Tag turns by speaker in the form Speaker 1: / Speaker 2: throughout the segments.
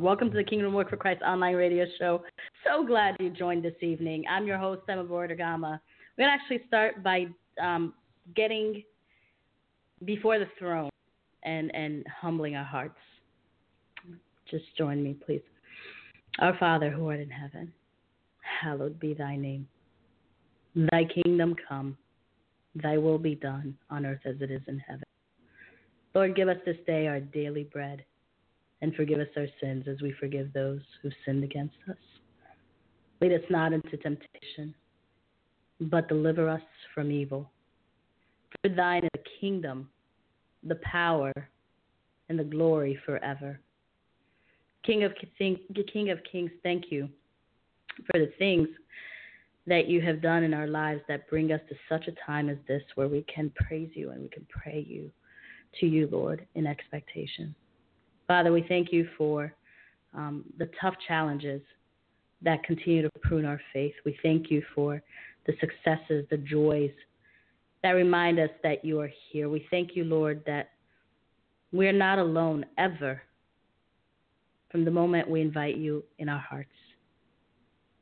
Speaker 1: Welcome to the Kingdom Work for Christ online radio show. So glad you joined this evening. I'm your host, Emma Bordergama. We're going to actually start by um, getting before the throne and, and humbling our hearts. Just join me, please. Our Father who art in heaven, hallowed be thy name. Thy kingdom come, thy will be done on earth as it is in heaven. Lord, give us this day our daily bread and forgive us our sins as we forgive those who sinned against us. Lead us not into temptation, but deliver us from evil. For thine is the kingdom, the power, and the glory forever. King of, King of Kings, thank you for the things that you have done in our lives that bring us to such a time as this where we can praise you and we can pray you to you, Lord, in expectation. Father, we thank you for um, the tough challenges that continue to prune our faith. We thank you for the successes, the joys that remind us that you are here. We thank you, Lord, that we're not alone ever from the moment we invite you in our hearts.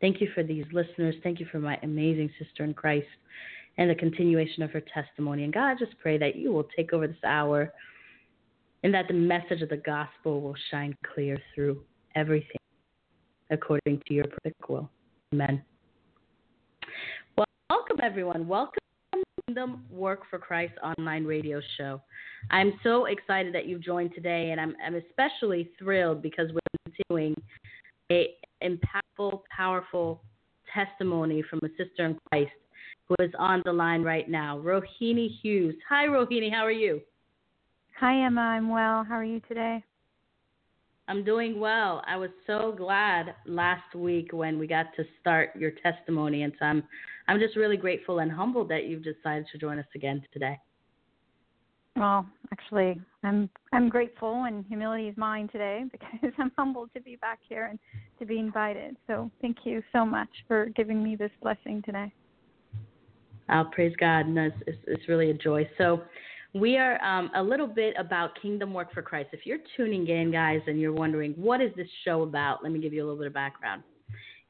Speaker 1: Thank you for these listeners. Thank you for my amazing sister in Christ and the continuation of her testimony. And God, I just pray that you will take over this hour and that the message of the gospel will shine clear through everything according to your perfect will. Amen. Well, welcome, everyone. Welcome to Kingdom Work for Christ online radio show. I'm so excited that you've joined today, and I'm, I'm especially thrilled because we're continuing a impactful, powerful testimony from a sister in Christ who is on the line right now, Rohini Hughes. Hi, Rohini. How are you?
Speaker 2: Hi, Emma. I'm well. How are you today?
Speaker 1: I'm doing well. I was so glad last week when we got to start your testimony, and so I'm I'm just really grateful and humbled that you've decided to join us again today.
Speaker 2: Well, actually, I'm I'm grateful, and humility is mine today because I'm humbled to be back here and to be invited. So thank you so much for giving me this blessing today.
Speaker 1: Oh, praise God. And it's, it's, it's really a joy. So, we are um, a little bit about Kingdom Work for Christ. If you're tuning in, guys, and you're wondering, what is this show about? Let me give you a little bit of background.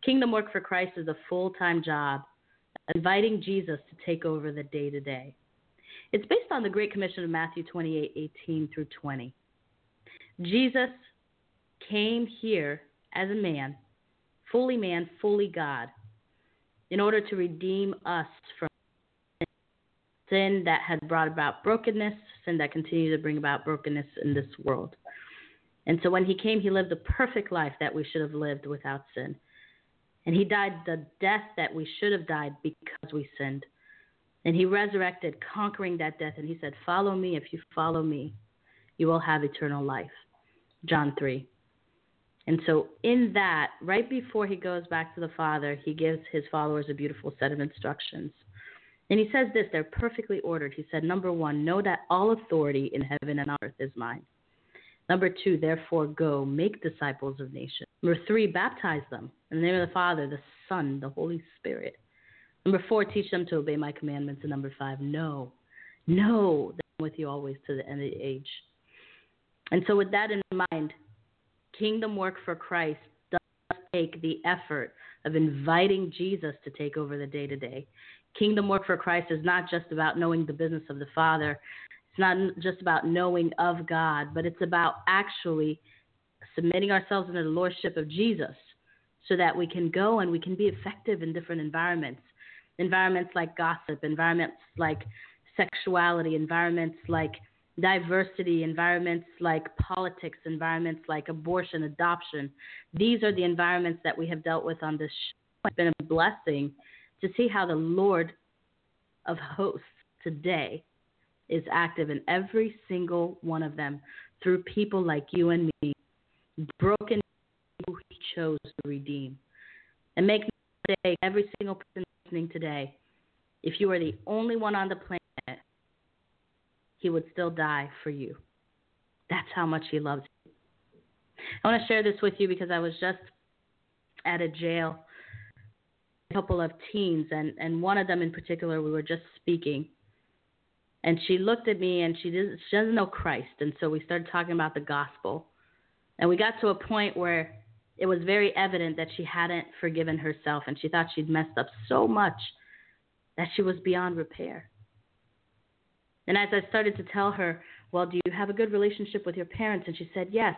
Speaker 1: Kingdom Work for Christ is a full time job inviting Jesus to take over the day to day. It's based on the Great Commission of Matthew 28 18 through 20. Jesus came here as a man, fully man, fully God, in order to redeem us from sin that had brought about brokenness, sin that continued to bring about brokenness in this world. And so when he came, he lived the perfect life that we should have lived without sin. And he died the death that we should have died because we sinned. And he resurrected, conquering that death. And he said, Follow me. If you follow me, you will have eternal life. John 3. And so, in that, right before he goes back to the Father, he gives his followers a beautiful set of instructions. And he says this they're perfectly ordered. He said, Number one, know that all authority in heaven and on earth is mine. Number two, therefore go, make disciples of nations. Number three, baptize them in the name of the Father, the Son, the Holy Spirit. Number four, teach them to obey my commandments. And number five, know, know that I'm with you always to the end of the age. And so, with that in mind, kingdom work for Christ does take the effort of inviting Jesus to take over the day to day. Kingdom work for Christ is not just about knowing the business of the Father, it's not just about knowing of God, but it's about actually submitting ourselves under the lordship of Jesus so that we can go and we can be effective in different environments. Environments like gossip, environments like sexuality, environments like diversity, environments like politics, environments like abortion, adoption. These are the environments that we have dealt with on this show. It's been a blessing to see how the Lord of hosts today is active in every single one of them through people like you and me, broken who he chose to redeem. And make no mistake, every single person listening today, if you are the only one on the planet, he would still die for you. That's how much he loves you. I want to share this with you because I was just at a jail, couple of teens, and, and one of them in particular, we were just speaking. And she looked at me and she, did, she doesn't know Christ. And so we started talking about the gospel. And we got to a point where it was very evident that she hadn't forgiven herself and she thought she'd messed up so much that she was beyond repair. And as I started to tell her, well, do you have a good relationship with your parents? And she said, yes.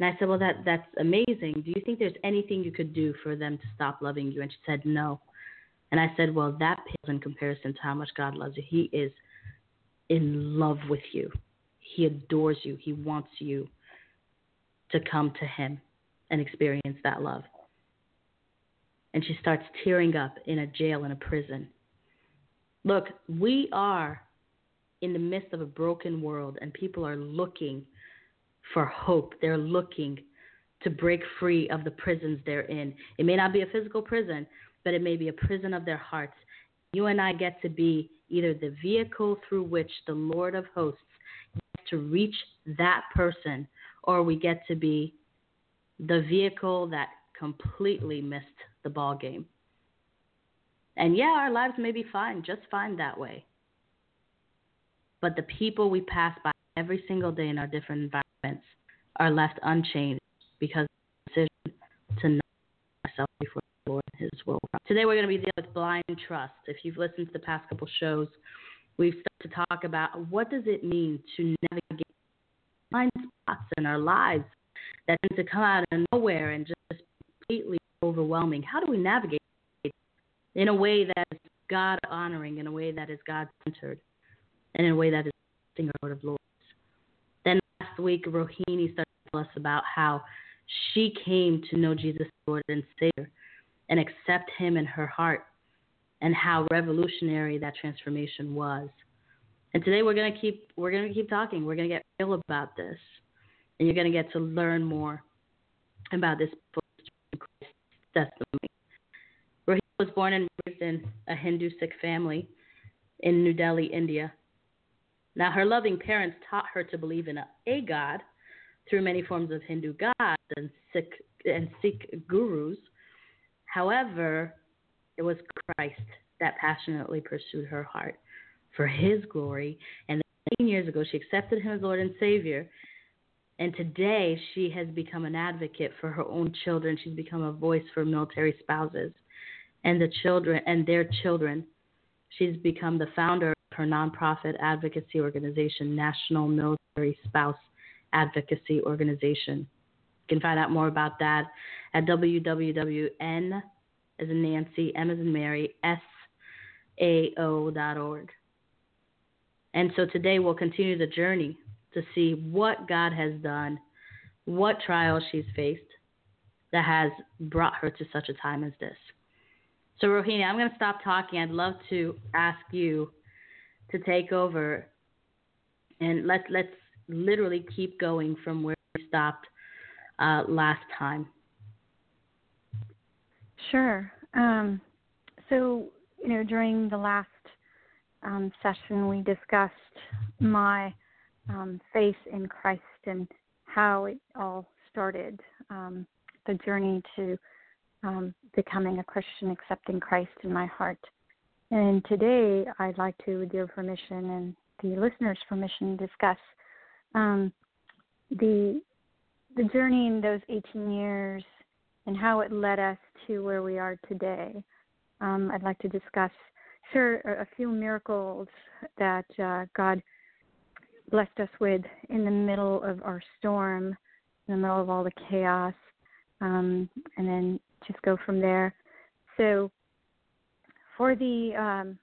Speaker 1: And I said, well, that, that's amazing. Do you think there's anything you could do for them to stop loving you? And she said, no. And I said, well, that pales in comparison to how much God loves you. He is in love with you. He adores you. He wants you to come to Him and experience that love. And she starts tearing up in a jail, in a prison. Look, we are in the midst of a broken world, and people are looking for hope. They're looking to break free of the prisons they're in. It may not be a physical prison, but it may be a prison of their hearts. You and I get to be either the vehicle through which the Lord of hosts to reach that person, or we get to be the vehicle that completely missed the ball game. And yeah, our lives may be fine, just fine that way. But the people we pass by every single day in our different environments are left unchanged because of the decision to know ourselves before the Lord and His will. Today we're going to be dealing with blind trust. If you've listened to the past couple shows, we've started to talk about what does it mean to navigate blind spots in our lives that tend to come out of nowhere and just completely overwhelming. How do we navigate in a way that is God honoring, in a way that is God centered, and in a way that is our Lord of Lords? Week, Rohini started to tell us about how she came to know Jesus Lord and Savior and accept Him in her heart, and how revolutionary that transformation was. And today we're gonna keep we're gonna keep talking. We're gonna get real about this and you're going to get to learn more about this testimony. Rohini was born and raised in a Hindu Sikh family in New Delhi, India. Now, her loving parents taught her to believe in a, a God through many forms of Hindu gods and Sikh, and Sikh gurus. However, it was Christ that passionately pursued her heart for His glory. And 18 years ago, she accepted Him as Lord and Savior and today she has become an advocate for her own children. She's become a voice for military spouses and the children and their children. She's become the founder her nonprofit advocacy organization, National Military Spouse Advocacy Organization. You can find out more about that at www.n as in Nancy, M as in Mary, S A O dot org. And so today we'll continue the journey to see what God has done, what trials she's faced that has brought her to such a time as this. So, Rohini, I'm going to stop talking. I'd love to ask you to take over and let's let's literally keep going from where we stopped uh, last time.
Speaker 2: Sure. Um, so, you know, during the last um, session, we discussed my um, faith in Christ and how it all started, um, the journey to um, becoming a Christian, accepting Christ in my heart. And today, I'd like to, with your permission and the listeners' permission, discuss um, the the journey in those 18 years and how it led us to where we are today. Um, I'd like to discuss, sure, a few miracles that uh, God blessed us with in the middle of our storm, in the middle of all the chaos, um, and then just go from there. So, for the um,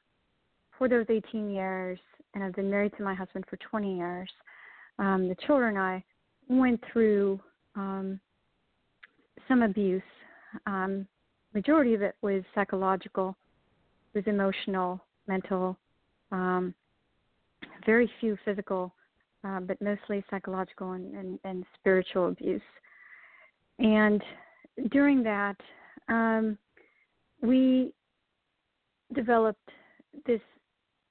Speaker 2: for those 18 years, and I've been married to my husband for 20 years, um, the children and I went through um, some abuse. Um, majority of it was psychological, it was emotional, mental, um, very few physical, uh, but mostly psychological and, and, and spiritual abuse. And during that, um, we developed this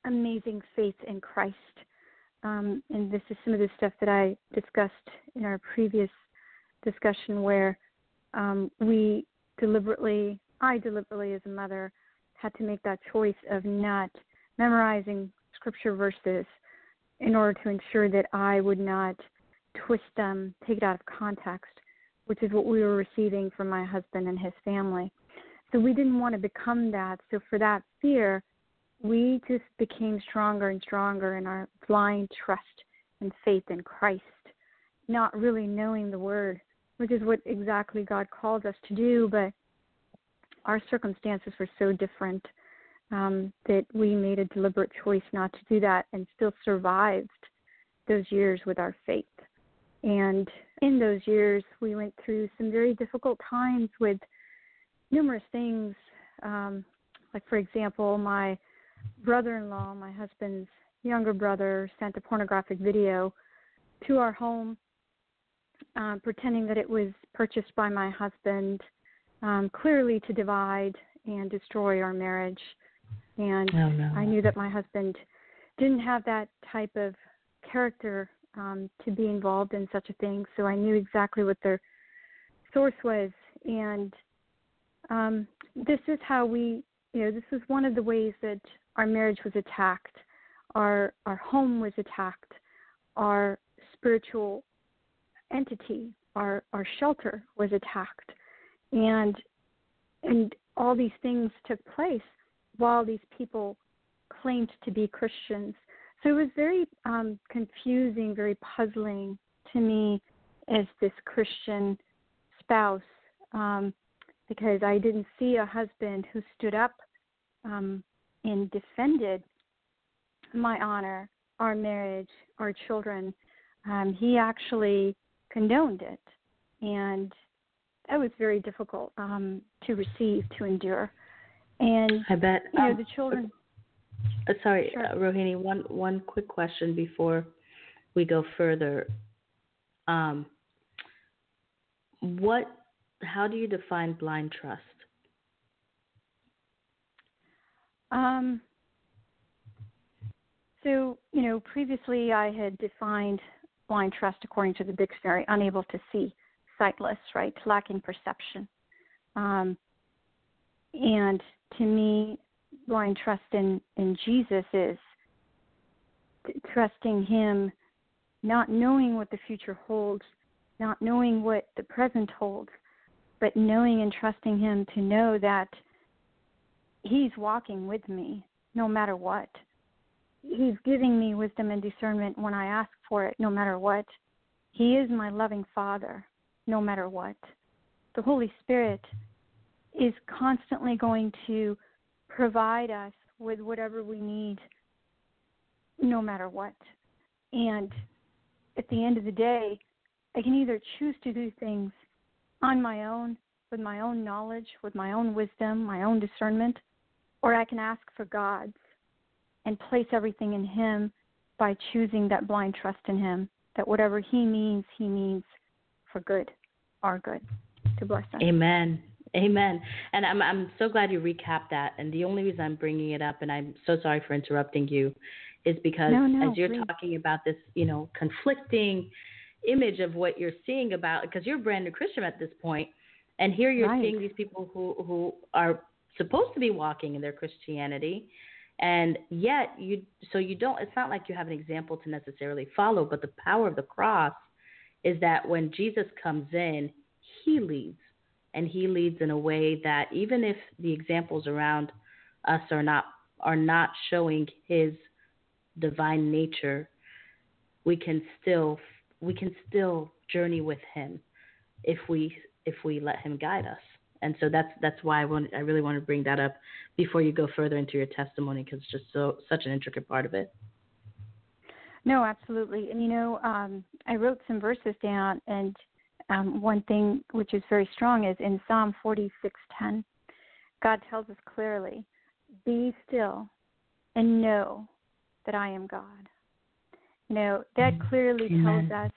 Speaker 2: amazing faith in Christ. Um, and this is some of the stuff that I discussed in our previous discussion, where um, we deliberately, I deliberately as a mother, had to make that choice of not memorizing scripture verses in order to ensure that I would not twist them, take it out of context, which is what we were receiving from my husband and his family. So we didn't want to become that. So for that fear, we just became stronger and stronger in our blind trust and faith in Christ, not really knowing the word, which is what exactly God called us to do, but our circumstances were so different um, that we made a deliberate choice not to do that and still survived those years with our faith. And in those years, we went through some very difficult times with numerous things. Um, like, for example, my brother in law, my husband's younger brother, sent a pornographic video to our home, uh, pretending that it was purchased by my husband, um, clearly to divide and destroy our marriage. And
Speaker 1: oh, no.
Speaker 2: I knew that my husband didn't have that type of character um, to be involved in such a thing, so I knew exactly what their source was. And um, this is how we, you know, this was one of the ways that our marriage was attacked, our our home was attacked, our spiritual entity, our our shelter was attacked, and and all these things took place while these people claimed to be Christians. So it was very um, confusing, very puzzling to me as this Christian spouse um, because I didn't see a husband who stood up um, and defended my honor, our marriage, our children. Um, he actually condoned it, and that was very difficult um, to receive, to endure. And
Speaker 1: I bet
Speaker 2: you know
Speaker 1: um,
Speaker 2: the children.
Speaker 1: Uh, sorry,
Speaker 2: Sure.
Speaker 1: uh, Rohini. One one quick question before we go further. Um, what? How do you define blind trust?
Speaker 2: Um, so, you know, previously I had defined blind trust according to the dictionary, unable to see, sightless, right, lacking perception. Um, and to me, blind trust in, in Jesus is trusting Him, not knowing what the future holds, not knowing what the present holds, but knowing and trusting Him to know that He's walking with me no matter what. He's giving me wisdom and discernment when I ask for it, no matter what. He is my loving Father, no matter what. The Holy Spirit is constantly going to provide us with whatever we need, no matter what. And at the end of the day, I can either choose to do things on my own, with my own knowledge, with my own wisdom, my own discernment, or I can ask for God's and place everything in Him by choosing that blind trust in Him, that whatever He means, He means for good, our good, to bless us.
Speaker 1: Amen. Amen. And I'm I'm so glad you recapped that. And the only reason I'm bringing it up, and I'm so sorry for interrupting you, is because
Speaker 2: No, no,
Speaker 1: as you're
Speaker 2: please.
Speaker 1: talking about this, you know, conflicting image of what you're seeing about, because you're a brand new Christian at this point, and here you're
Speaker 2: Right.
Speaker 1: seeing these people who who are supposed to be walking in their Christianity, and yet you so you don't. It's not like you have an example to necessarily follow, but the power of the cross is that when Jesus comes in, he leads. And he leads in a way that even if the examples around us are not are not showing his divine nature, we can still we can still journey with him if we if we let him guide us. And so that's that's why I want I really want to bring that up before you go further into your testimony because it's just so such an intricate part of it.
Speaker 2: No, absolutely. And you know, um, I wrote some verses down, and um, one thing which is very strong is in Psalm 46:10. God tells us clearly, "Be still and know that I am God." You know, that mm, clearly Amen. tells us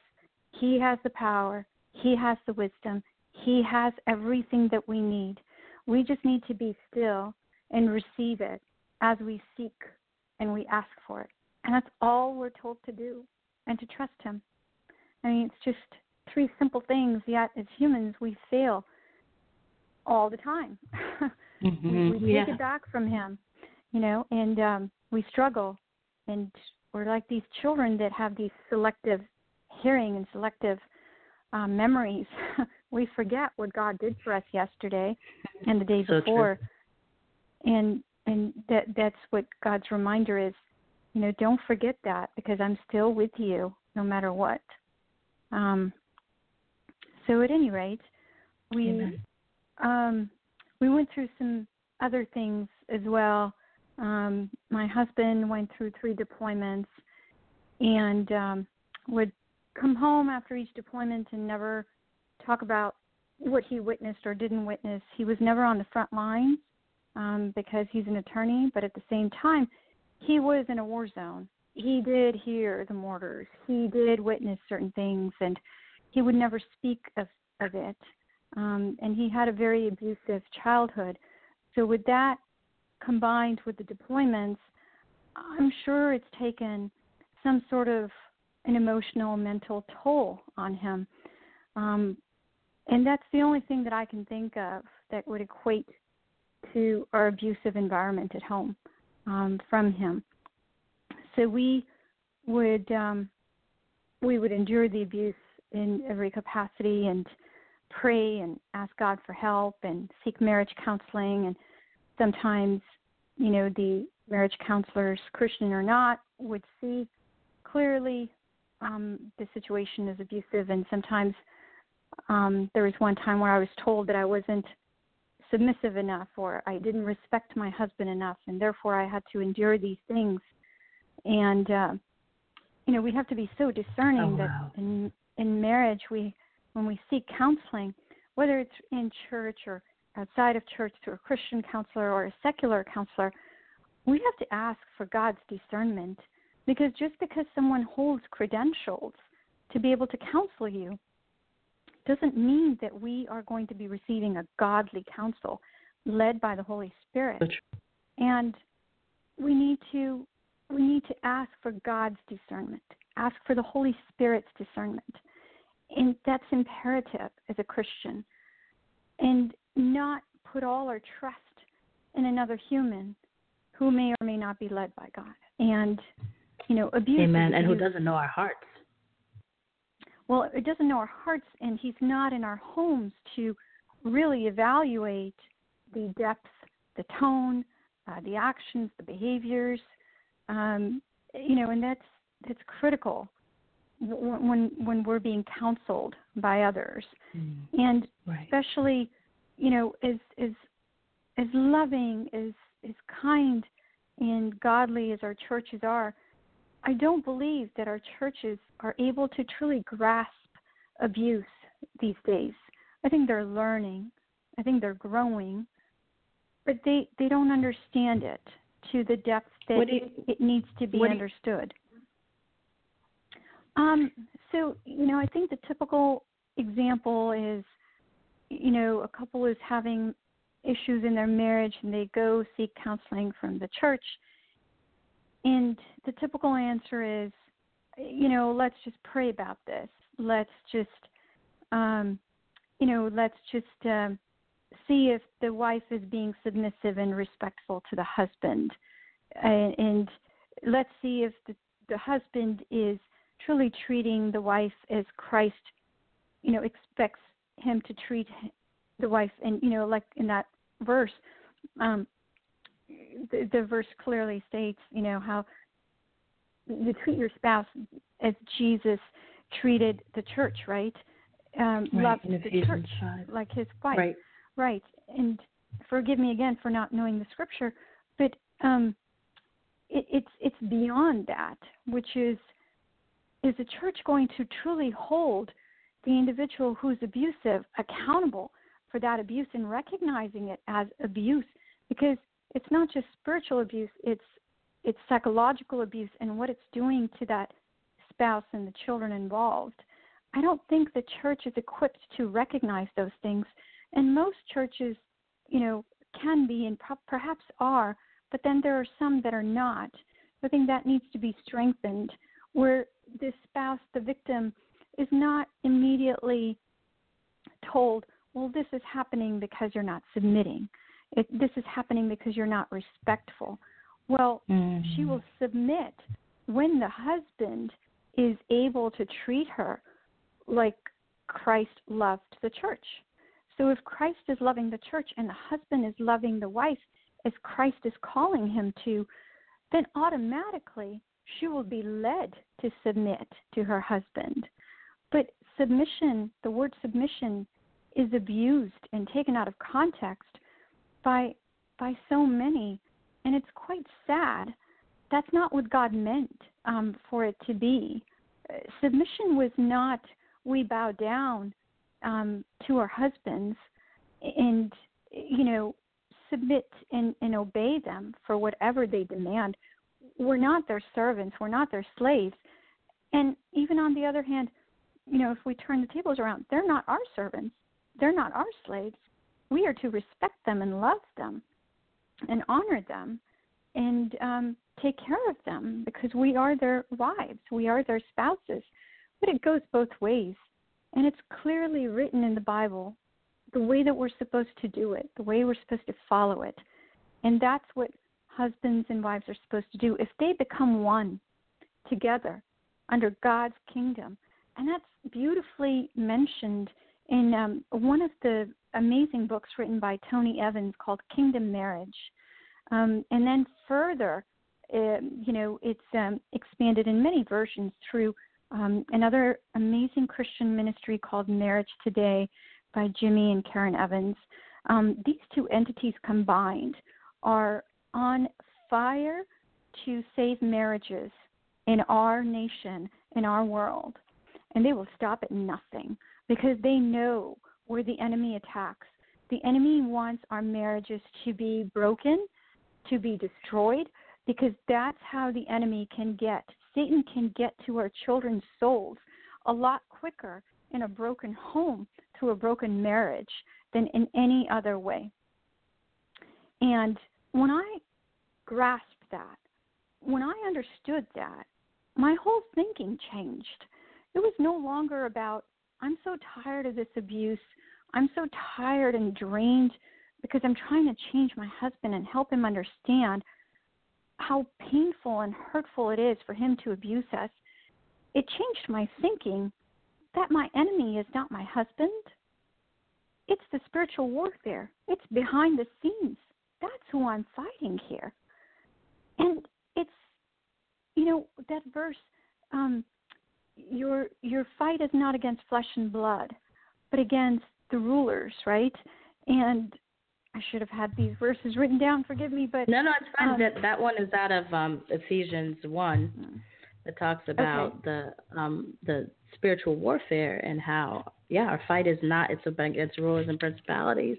Speaker 2: He has the power, He has the wisdom, He has everything that we need. We just need to be still and receive it as we seek and we ask for it. And that's all we're told to do and to trust Him. I mean, it's just three simple things, yet as humans, we fail all the time.
Speaker 1: Mm-hmm.
Speaker 2: we, we
Speaker 1: take
Speaker 2: yeah. it back from Him, you know, and um, we struggle. And we're like these children that have these selective hearing and selective um, memories. we forget what God did for us yesterday and the day
Speaker 1: so
Speaker 2: before.
Speaker 1: True.
Speaker 2: And and that that's what God's reminder is you know, don't forget that because I'm still with you no matter what. Um, so at any rate, we um, we went through some other things as well. Um, my husband went through three deployments and um, would come home after each deployment and never talk about what he witnessed or didn't witness. He was never on the front lines um, because he's an attorney, but at the same time, he was in a war zone. He did hear the mortars. He did witness certain things, and he would never speak of of it. Um, and he had a very abusive childhood. So with that combined with the deployments, I'm sure it's taken some sort of an emotional, mental toll on him. Um, and that's the only thing that I can think of that would equate to our abusive environment at home um, from him. So we would um, we would endure the abuse in every capacity and pray and ask God for help and seek marriage counseling and sometimes you know the marriage counselors Christian or not would see clearly um, the situation is abusive and sometimes um, there was one time where I was told that I wasn't submissive enough or I didn't respect my husband enough and therefore I had to endure these things. And uh you know, we have to be so discerning
Speaker 1: oh, wow.
Speaker 2: that in in marriage we when we seek counseling, whether it's in church or outside of church through a Christian counselor or a secular counselor, we have to ask for God's discernment because just because someone holds credentials to be able to counsel you doesn't mean that we are going to be receiving a godly counsel led by the Holy Spirit. And we need to we need to ask for God's discernment. Ask for the Holy Spirit's discernment. And that's imperative as a Christian. And not put all our trust in another human who may or may not be led by God. And you know, abuse.
Speaker 1: Amen. And
Speaker 2: who
Speaker 1: doesn't know our hearts
Speaker 2: well, it doesn't know our hearts, and He's not in our homes to really evaluate the depth, the tone, uh, the actions, the behaviors. Um, you know, and that's that's critical when when we're being counseled by others,
Speaker 1: mm.
Speaker 2: and
Speaker 1: right.
Speaker 2: especially, you know, as as as loving, as as kind and godly as our churches are, I don't believe that our churches are able to truly grasp abuse these days. I think they're learning. I think they're growing, but they they don't understand it to the depth that you, it needs to be understood. Um, so you know, I think the typical example is, you know, a couple is having issues in their marriage and they go seek counseling from the church and the typical answer is, you know, let's just pray about this. Let's just, um, you know, let's just uh, see if the wife is being submissive and respectful to the husband, and, and let's see if the, the husband is truly treating the wife as Christ you know, expects him to treat the wife, and you know, like in that verse, um, the, the verse clearly states, you know, how you treat your spouse as Jesus treated the church, right? Um,
Speaker 1: right.
Speaker 2: loved the church
Speaker 1: 5.
Speaker 2: like his wife,
Speaker 1: Right.
Speaker 2: right? And forgive me again for not knowing the scripture, but um, it, it's it's beyond that, which is is the church going to truly hold the individual who's abusive accountable for that abuse and recognizing it as abuse because it's not just spiritual abuse it's it's psychological abuse and what it's doing to that spouse and the children involved. I don't think the church is equipped to recognize those things and most churches you know can be and perhaps are but then there are some that are not. I think that needs to be strengthened where the spouse the victim is not immediately told, well, this is happening because you're not submitting. It, this is happening because you're not respectful. Well,
Speaker 1: Mm-hmm.
Speaker 2: she will submit when the husband is able to treat her like Christ loved the church. So if Christ is loving the church and the husband is loving the wife as Christ is calling him to, then automatically she will be led to submit to her husband. But submission, the word submission, is abused and taken out of context by by so many, and it's quite sad. That's not what God meant um, for it to be. Uh, submission was not we bow down um, to our husbands and you know submit and, and obey them for whatever they demand. We're not their servants. We're not their slaves. And even on the other hand, you know, if we turn the tables around, they're not our servants. They're not our slaves. We are to respect them and love them and honor them and um, take care of them because we are their wives. We are their spouses. But it goes both ways. And it's clearly written in the Bible the way that we're supposed to do it, the way we're supposed to follow it. And that's what husbands and wives are supposed to do. If they become one together under God's kingdom, and that's beautifully mentioned in um, one of the amazing books written by Tony Evans called Kingdom Marriage. Um, and then further, uh, you know, it's um, expanded in many versions through um, another amazing Christian ministry called Marriage Today by Jimmy and Karen Evans. Um, these two entities combined are on fire to save marriages in our nation, in our world. And they will stop at nothing because they know where the enemy attacks. The enemy wants our marriages to be broken, to be destroyed, because that's how the enemy can get. Satan can get to our children's souls a lot quicker in a broken home through a broken marriage than in any other way. And when I grasped that, when I understood that, my whole thinking changed. It was no longer about, I'm so tired of this abuse. I'm so tired and drained because I'm trying to change my husband and help him understand how painful and hurtful it is for him to abuse us. It changed my thinking that my enemy is not my husband. It's the spiritual warfare. It's behind the scenes. That's who I'm fighting here. And it's you know, that verse, um, your your fight is not against flesh and blood, but against the rulers, right? And I should have had these verses written down. Forgive me, but
Speaker 1: No, no, it's fine.
Speaker 2: Um,
Speaker 1: that that one is out of um, Ephesians one. That talks about the um, the spiritual warfare and how yeah our fight is not it's against rulers and principalities.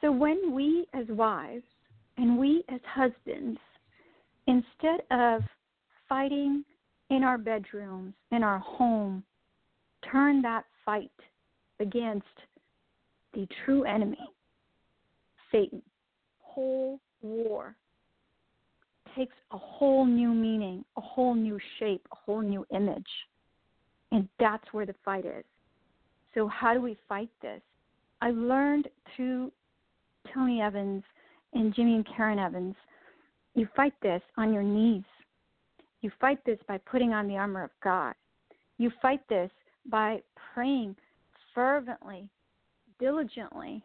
Speaker 2: So when we as wives and we as husbands, instead of fighting in our bedrooms, in our home, turn that fight against the true enemy, Satan. Whole war takes a whole new meaning, a whole new shape, a whole new image. And that's where the fight is. So, how do we fight this? I learned through Tony Evans and Jimmy and Karen Evans, you fight this on your knees. You fight this by putting on the armor of God. You fight this by praying fervently, diligently,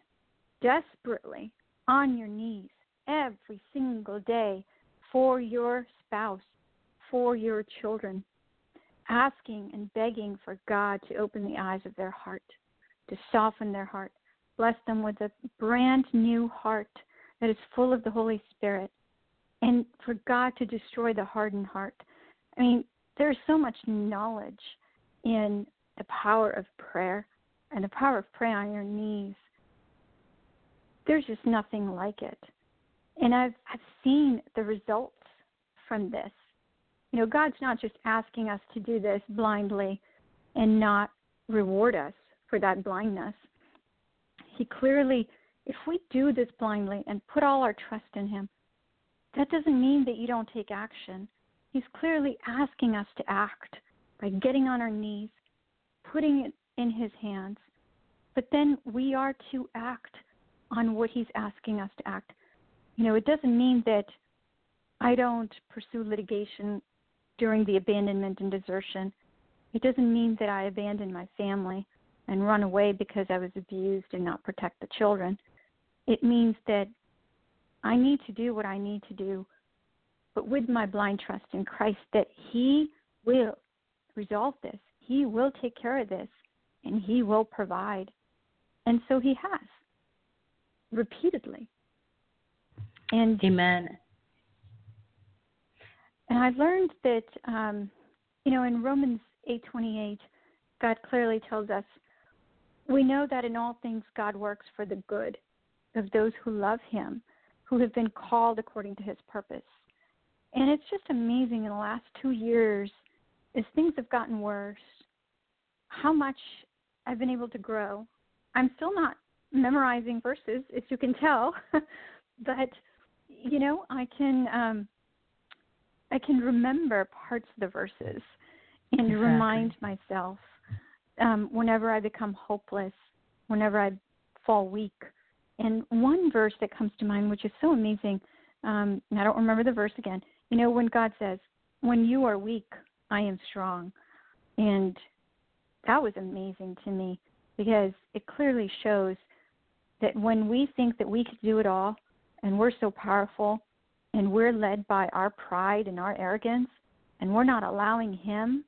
Speaker 2: desperately on your knees every single day for your spouse, for your children, asking and begging for God to open the eyes of their heart, to soften their heart, bless them with a brand new heart that is full of the Holy Spirit, and for God to destroy the hardened heart. I mean, there's so much knowledge in the power of prayer and the power of prayer on your knees. There's just nothing like it. And I've I've seen the results from this. You know, God's not just asking us to do this blindly and not reward us for that blindness. He clearly if we do this blindly and put all our trust in him, that doesn't mean that you don't take action. He's clearly asking us to act by getting on our knees, putting it in his hands. But then we are to act on what he's asking us to act. You know, it doesn't mean that I don't pursue litigation during the abandonment and desertion. It doesn't mean that I abandon my family and run away because I was abused and not protect the children. It means that I need to do what I need to do, but with my blind trust in Christ that He will resolve this. He will take care of this, and He will provide. And so He has repeatedly. And
Speaker 1: Amen.
Speaker 2: And I've learned that, um, you know, in Romans 8:28, God clearly tells us, "We know that in all things God works for the good of those who love Him, who have been called according to His purpose." And it's just amazing in the last two years, as things have gotten worse, how much I've been able to grow. I'm still not memorizing verses, as you can tell, but you know, I can um, I can remember parts of the verses and
Speaker 1: exactly.
Speaker 2: remind myself um, whenever I become hopeless, whenever I fall weak. And one verse that comes to mind, which is so amazing, um, I don't remember the verse again. You know, when God says, "When you are weak, I am strong," and that was amazing to me because it clearly shows that when we think that we could do it all and we're so powerful and we're led by our pride and our arrogance and we're not allowing him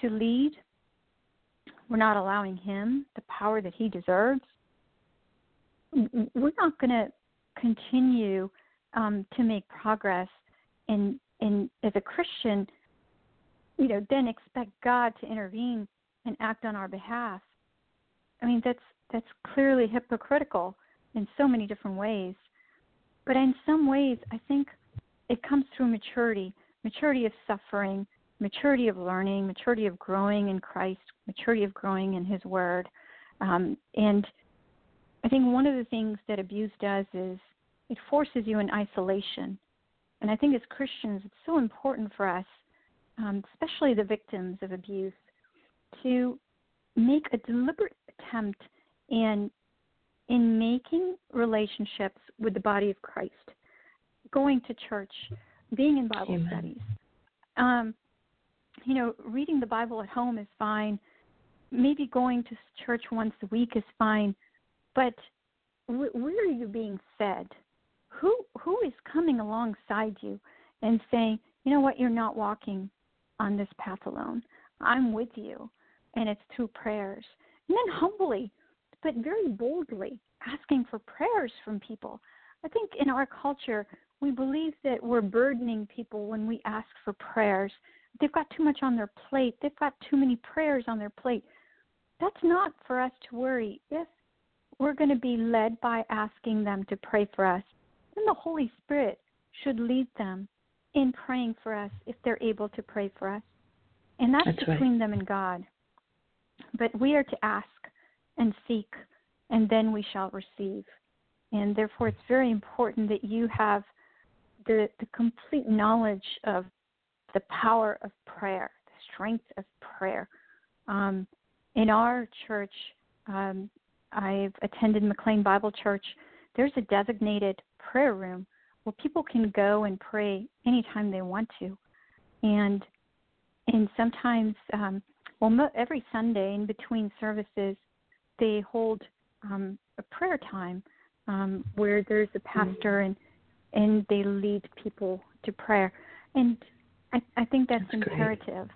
Speaker 2: to lead we're not allowing him the power that he deserves we're not going to continue um, to make progress and as a christian you know then expect god to intervene and act on our behalf i mean that's that's clearly hypocritical in so many different ways but in some ways, I think it comes through maturity maturity of suffering, maturity of learning, maturity of growing in Christ, maturity of growing in His Word. Um, and I think one of the things that abuse does is it forces you in isolation. And I think as Christians, it's so important for us, um, especially the victims of abuse, to make a deliberate attempt in in making relationships with the body of Christ, going to church, being in Bible
Speaker 1: Amen.
Speaker 2: studies. Um, you know, reading the Bible at home is fine. Maybe going to church once a week is fine, but wh- where are you being fed? Who who is coming alongside you and saying, you know what, you're not walking on this path alone. I'm with you, and it's through prayers. And then humbly but very boldly asking for prayers from people. I think in our culture, we believe that we're burdening people when we ask for prayers. They've got too much on their plate, they've got too many prayers on their plate. That's not for us to worry. If we're going to be led by asking them to pray for us, And the Holy Spirit should lead them in praying for us if they're able to pray for us. And that's,
Speaker 1: that's
Speaker 2: between
Speaker 1: right.
Speaker 2: them and God. But we are to ask and seek, and then we shall receive. And therefore, it's very important that you have the, the complete knowledge of the power of prayer, the strength of prayer. Um, in our church, um, I've attended McLean Bible Church. There's a designated prayer room where people can go and pray anytime they want to, and and sometimes um, well, mo- every Sunday in between services, they hold um, a prayer time um, where there's a pastor and and they lead people to prayer. And I, I think that's,
Speaker 1: That's great.
Speaker 2: imperative.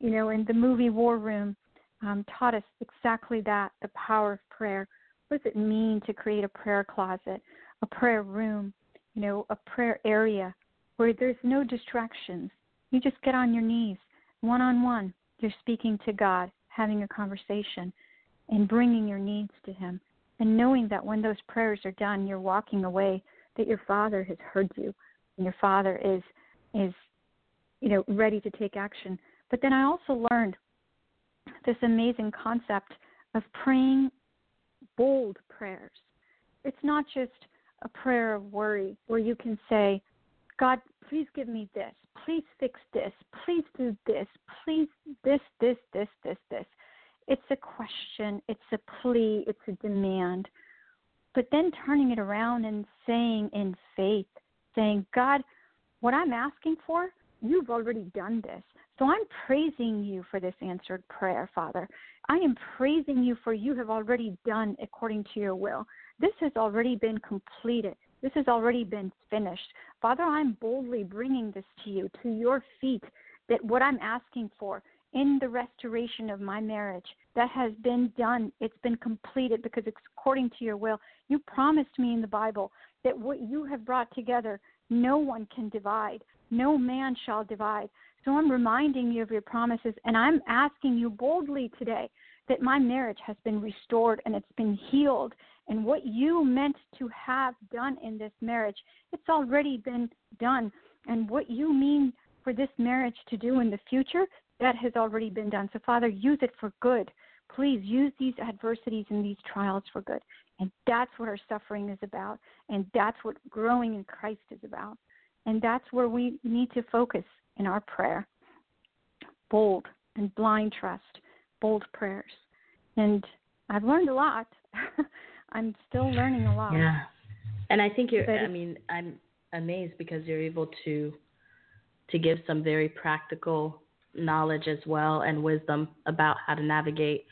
Speaker 2: You know, in the movie War Room um, taught us exactly that the power of prayer. What does it mean to create a prayer closet, a prayer room, you know, a prayer area where there's no distractions? You just get on your knees, one on one. You're speaking to God, having a conversation, and bringing your needs to Him. And knowing that when those prayers are done, you're walking away, that your Father has heard you, and your Father is is you know ready to take action. But then I also learned this amazing concept of praying bold prayers. It's not just a prayer of worry where you can say, God, please give me this. Please fix this. Please do this. Please this, this, this, this, this. It's a question, it's a plea, it's a demand. But then turning it around and saying in faith, saying, God, what I'm asking for, you've already done this. So I'm praising you for this answered prayer, Father. I am praising you for you have already done according to your will. This has already been completed. This has already been finished. Father, I'm boldly bringing this to you, to your feet, that what I'm asking for in the restoration of my marriage, that has been done. It's been completed because it's according to your will. You promised me in the Bible that what you have brought together, no one can divide. No man shall divide. So I'm reminding you of your promises, and I'm asking you boldly today that my marriage has been restored and it's been healed. And what you meant to have done in this marriage, it's already been done. And what you mean for this marriage to do in the future, that has already been done. So, Father, use it for good. Please use these adversities and these trials for good. And that's what our suffering is about. And that's what growing in Christ is about. And that's where we need to focus in our prayer bold and blind trust, bold prayers. And I've learned a lot. I'm still learning a lot.
Speaker 1: Yeah. And I think you're
Speaker 2: But-
Speaker 1: I mean, I'm amazed because you're able to to give some very practical knowledge as well and wisdom about how to navigate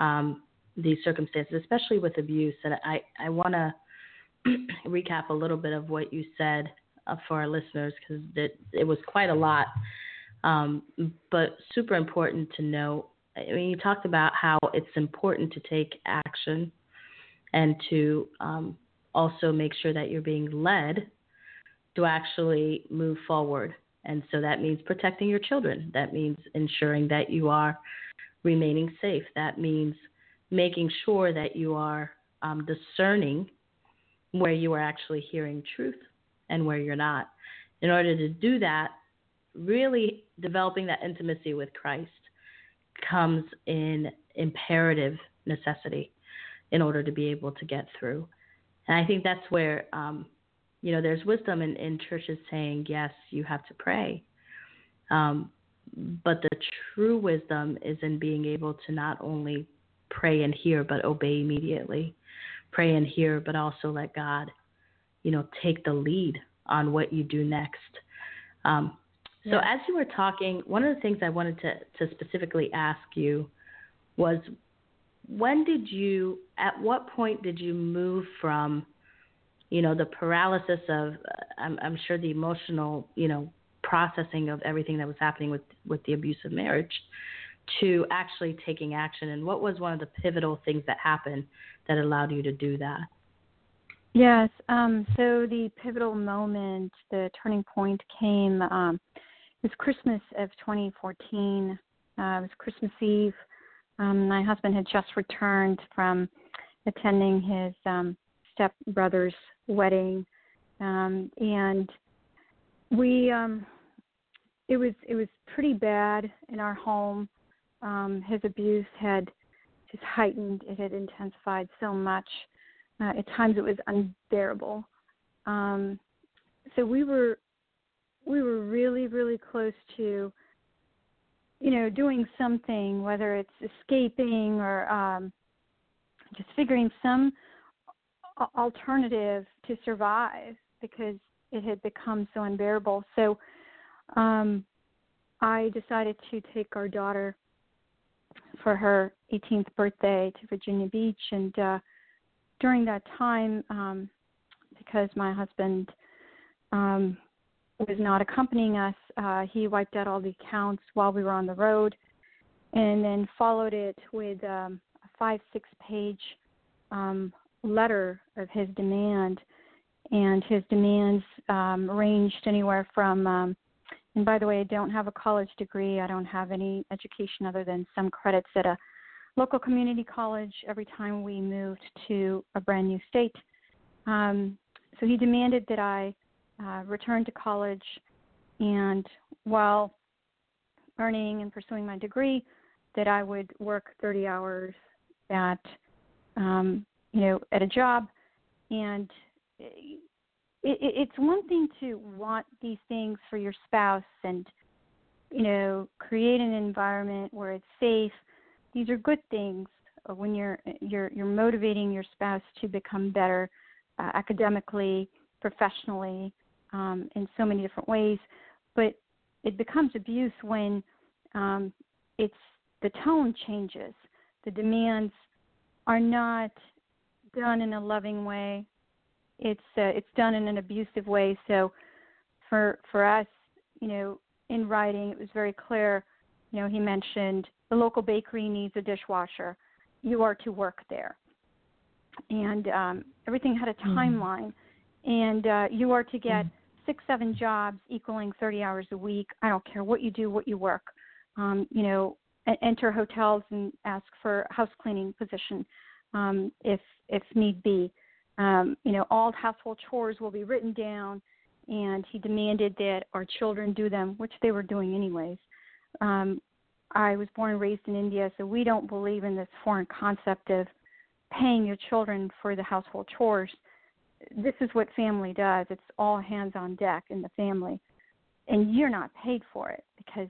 Speaker 1: um, these circumstances, especially with abuse. And I, I want to recap a little bit of what you said for our listeners because it, it was quite a lot, um, but super important to know. I mean, you talked about how it's important to take action and to um, also make sure that you're being led to actually move forward. And so that means protecting your children. That means ensuring that you are remaining safe. That means making sure that you are um, discerning where you are actually hearing truth and where you're not. In order to do that, really developing that intimacy with Christ comes in imperative necessity in order to be able to get through. And I think that's where, um, you know, there's wisdom in, in churches saying, yes, you have to pray. Um, but the true wisdom is in being able to not only pray and hear, but obey immediately. Pray and hear, but also let God, you know, take the lead on what you do next. Um, so
Speaker 2: Yeah.
Speaker 1: as you were talking, one of the things I wanted to, to specifically ask you was when did you at what point did you move from you know the paralysis of uh, I'm, I'm sure the emotional you know processing of everything that was happening with with the abusive marriage to actually taking action and what was one of the pivotal things that happened that allowed you to do that
Speaker 2: Yes. Um, so the pivotal moment, the turning point came. Um, it was Christmas of 2014. Uh, it was Christmas Eve. Um, my husband had just returned from attending his um, stepbrother's wedding, um, and we. Um, it was it was pretty bad in our home. Um, his abuse had just heightened. It had intensified so much. Uh, at times it was unbearable. Um, so we were we were really really close to you know doing something, whether it's escaping or um, just figuring some alternative to survive because it had become so unbearable. So um, I decided to take our daughter for her 18th birthday to Virginia Beach, and uh, during that time, um, because my husband um, was not accompanying us, uh, he wiped out all the accounts while we were on the road, and then followed it with um, a five six page um, letter of his demand, and his demands um, ranged anywhere from um, and by the way, I don't have a college degree. I don't have any education other than some credits at a local community college every time we moved to a brand new state. Um, so he demanded that I uh, return to college, and while earning and pursuing my degree, that I would work 30 hours at, um, you know, at a job, and it, it's one thing to want these things for your spouse and you know create an environment where it's safe these are good things uh, when you're you're you're motivating your spouse to become better uh, academically professionally um, in so many different ways but it becomes abuse when um, it's the tone changes the demands are not done in a loving way it's uh, it's done in an abusive way. So for for us, you know, in writing, it was very clear. You know, he mentioned the local bakery needs a dishwasher. You are to work there, and um, everything had a hmm. timeline. Mm-hmm. And uh, you are to get mm-hmm. six, seven jobs equaling 30 hours a week. I don't care what you do, what you work. Um, you know, enter hotels and ask for house cleaning position um, if if need be. Um, you know, all household chores will be written down, and he demanded that our children do them, which they were doing anyways. Um, I was born and raised in India, so we don't believe in this foreign concept of paying your children for the household chores. This is what family does. It's all hands on deck in the family. And you're not paid for it because